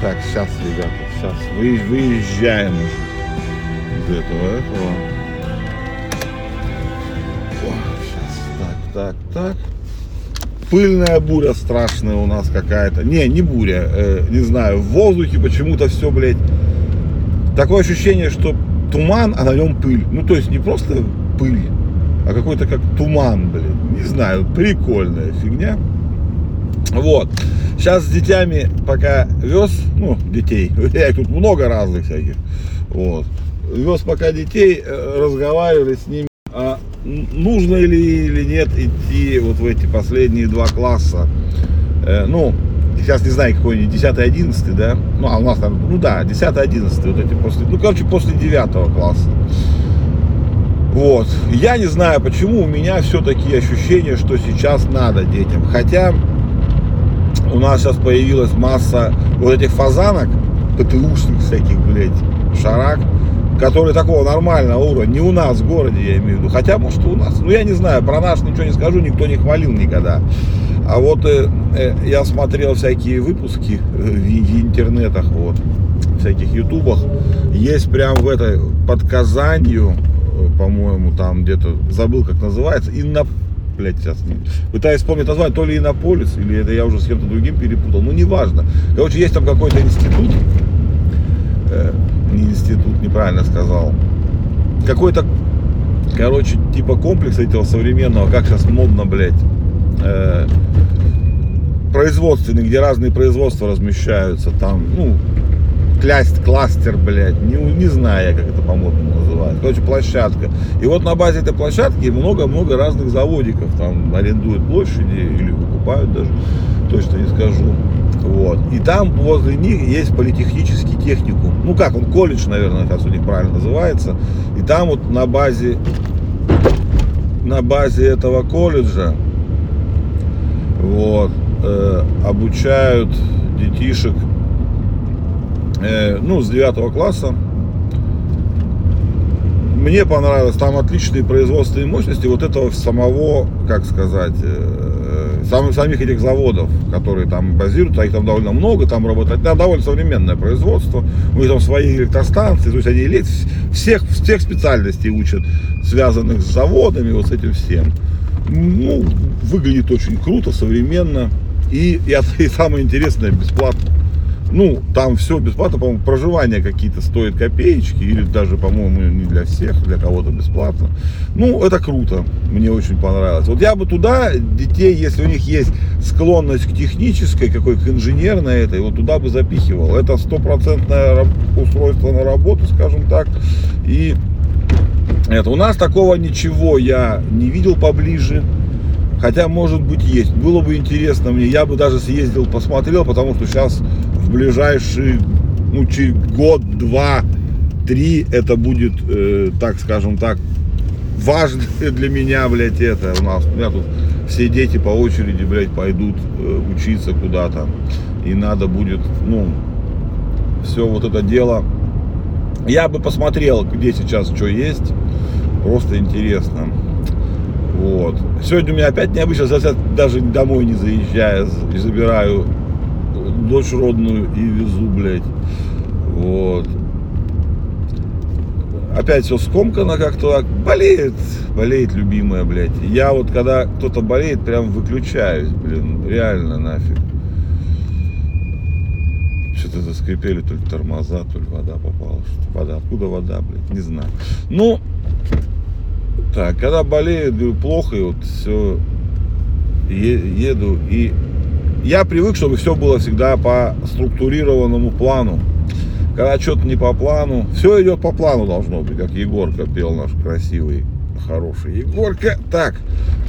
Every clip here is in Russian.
Так, сейчас, ребята, сейчас выезжаем уже из этого, этого. сейчас, так, так, так. Пыльная буря страшная у нас какая-то. Не, не буря, э, не знаю, в воздухе почему-то все, блядь. Такое ощущение, что туман, а на нем пыль. Ну, то есть не просто пыль, а какой-то как туман, блин. Не знаю, прикольная фигня. Вот. Сейчас с детьми пока вез, ну, детей, я тут много разных всяких, вот. Вез пока детей, э, разговаривали с ними, а нужно ли или нет идти вот в эти последние два класса. Э, ну, сейчас не знаю, какой они, 10-11, да? Ну, а у нас там, ну да, 10-11, вот эти после, ну, короче, после 9 класса. Вот. Я не знаю, почему у меня все-таки ощущение, что сейчас надо детям. Хотя у нас сейчас появилась масса вот этих фазанок, ПТУшных всяких, блядь, шарак, которые такого нормального уровня, не у нас в городе, я имею в виду, хотя, может, у нас, ну, я не знаю, про наш ничего не скажу, никто не хвалил никогда. А вот э, э, я смотрел всякие выпуски в, в интернетах, вот, всяких ютубах, есть прям в этой, под Казанью, э, по-моему, там где-то, забыл, как называется, и на блядь, сейчас пытаюсь вспомнить название, то ли Иннополис, или это я уже с кем-то другим перепутал, ну неважно. Короче, есть там какой-то институт, э, не институт, неправильно сказал, какой-то, короче, типа комплекс этого современного, как сейчас модно, блядь, э, производственный, где разные производства размещаются, там, ну, клясть кластер, блядь, не, не знаю я, как это по-модному называется. Короче, площадка. И вот на базе этой площадки много-много разных заводиков. Там арендуют площади или выкупают даже, точно не скажу. Вот. И там возле них есть политехнический техникум. Ну как, он колледж, наверное, сейчас у них правильно называется. И там вот на базе, на базе этого колледжа вот, э, обучают детишек ну, с 9 класса. Мне понравилось, там отличные производственные мощности вот этого самого, как сказать, э, самых, самих этих заводов, которые там базируются, а их там довольно много, там работать, да, довольно современное производство, у них там свои электростанции, то есть они всех, всех специальностей учат, связанных с заводами, вот с этим всем. Ну, выглядит очень круто, современно, и, и, и самое интересное, бесплатно. Ну, там все бесплатно, по-моему, проживание какие-то стоят копеечки, или даже, по-моему, не для всех, для кого-то бесплатно. Ну, это круто, мне очень понравилось. Вот я бы туда детей, если у них есть склонность к технической, какой к инженерной этой, вот туда бы запихивал. Это стопроцентное устройство на работу, скажем так. И это у нас такого ничего я не видел поближе. Хотя, может быть, есть. Было бы интересно мне. Я бы даже съездил, посмотрел, потому что сейчас ближайший ну, через год, два, три это будет, э, так скажем так, важно для меня, блядь, это у нас. У меня тут все дети по очереди, блядь, пойдут э, учиться куда-то. И надо будет, ну, все вот это дело. Я бы посмотрел, где сейчас что есть. Просто интересно. Вот. Сегодня у меня опять необычно, даже домой не заезжая, забираю дочь родную и везу, блядь. Вот. Опять все скомкано как-то. Болеет, болеет любимая, блядь. Я вот когда кто-то болеет, прям выключаюсь, блин. Реально нафиг. Что-то заскрипели, то ли тормоза, то ли вода попала. Что вода, откуда вода, блядь, не знаю. Ну, так, когда болеет, говорю, плохо, и вот все, еду и я привык, чтобы все было всегда по структурированному плану. Когда что-то не по плану, все идет по плану должно быть, как Егорка пел наш красивый, хороший. Егорка, так,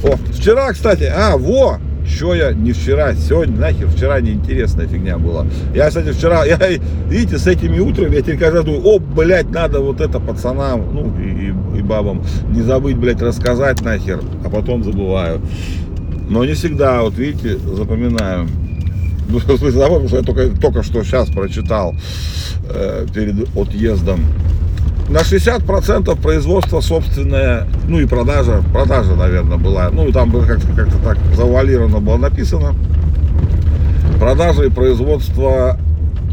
о, вчера, кстати, а, во, что я не вчера, сегодня, нахер, вчера неинтересная фигня была. Я, кстати, вчера, я, видите, с этими утрами, я теперь каждый раз думаю, о, блядь, надо вот это пацанам, ну, и, и, и бабам не забыть, блядь, рассказать нахер, а потом забываю. Но не всегда, вот видите, запоминаю. Ну, в смысле, потому что я только, только что сейчас прочитал э, перед отъездом. На 60% производство собственное, ну и продажа, продажа, наверное, была. Ну, там было как-то как так завуалировано было написано. Продажа и производство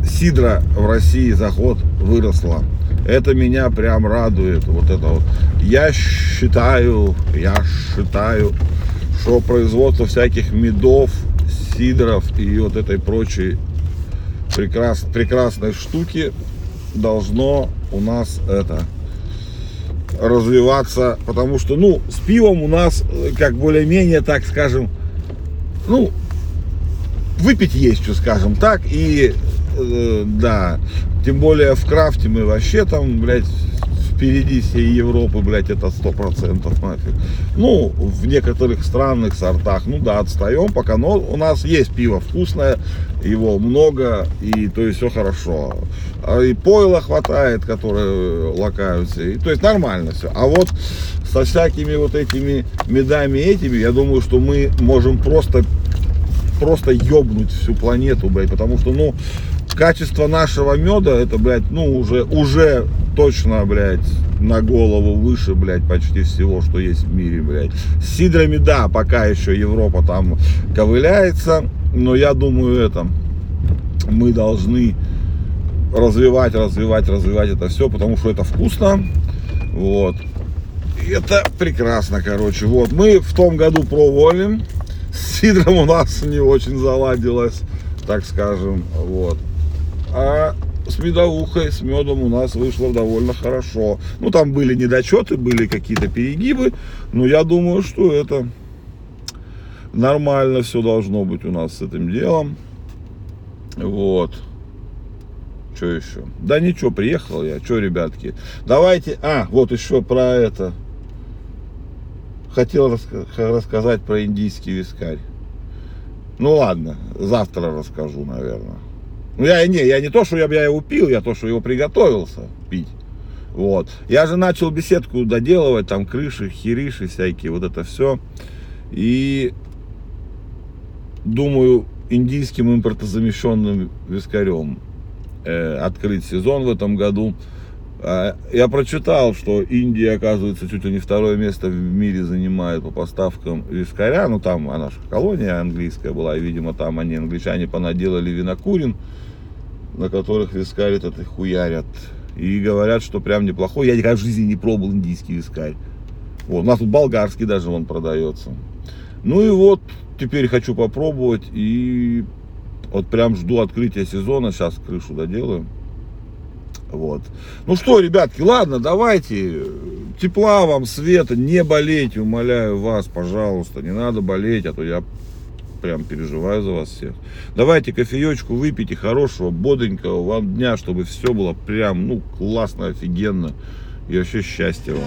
сидра в России заход выросла. Это меня прям радует. Вот это вот. Я считаю, я считаю, что производство всяких медов, сидров и вот этой прочей прекрас, прекрасной штуки должно у нас это развиваться, потому что, ну, с пивом у нас, э, как более-менее, так скажем, ну, выпить есть что, скажем так, и, э, да, тем более в крафте мы вообще там, блядь, впереди всей Европы, блядь, это сто процентов нафиг. Ну, в некоторых странных сортах, ну да, отстаем пока, но у нас есть пиво вкусное, его много, и то есть все хорошо. А и пойла хватает, которые лакаются, и, то есть нормально все. А вот со всякими вот этими медами этими, я думаю, что мы можем просто просто ёбнуть всю планету, блядь, потому что, ну, качество нашего меда, это, блядь, ну, уже, уже точно, блядь, на голову выше, блядь, почти всего, что есть в мире, блядь. С сидрами, да, пока еще Европа там ковыляется, но я думаю, это, мы должны развивать, развивать, развивать это все, потому что это вкусно, вот. Это прекрасно, короче, вот. Мы в том году пробовали, с сидром у нас не очень заладилось, так скажем, вот. А с медовухой, с медом у нас вышло довольно хорошо. Ну, там были недочеты, были какие-то перегибы, но я думаю, что это нормально все должно быть у нас с этим делом. Вот. Что еще? Да ничего, приехал я. Что, ребятки? Давайте. А, вот еще про это. Хотел рассказать про индийский вискарь. Ну ладно, завтра расскажу, наверное. Ну я не, я не то, что я, я его пил, я то, что его приготовился пить. Вот. Я же начал беседку доделывать, там крыши, хериши всякие, вот это все. И думаю, индийским импортозамещенным вискарем э, открыть сезон в этом году. А, Я прочитал, что Индия, оказывается, чуть ли не второе место в мире занимает по поставкам вискаря. Ну, там она же колония английская была, и, видимо, там они, англичане, понаделали винокурин, на которых вискарь этот и хуярят. И говорят, что прям неплохой. Я никогда в жизни не пробовал индийский вискарь. Вот, у нас тут болгарский даже он продается. Ну и вот, теперь хочу попробовать. И вот прям жду открытия сезона. Сейчас крышу доделаю. Вот. Ну что, ребятки, ладно, давайте. Тепла вам, света, не болейте, умоляю вас, пожалуйста. Не надо болеть, а то я прям переживаю за вас всех. Давайте кофеечку выпейте, хорошего, бодренького вам дня, чтобы все было прям, ну, классно, офигенно. И вообще счастья вам.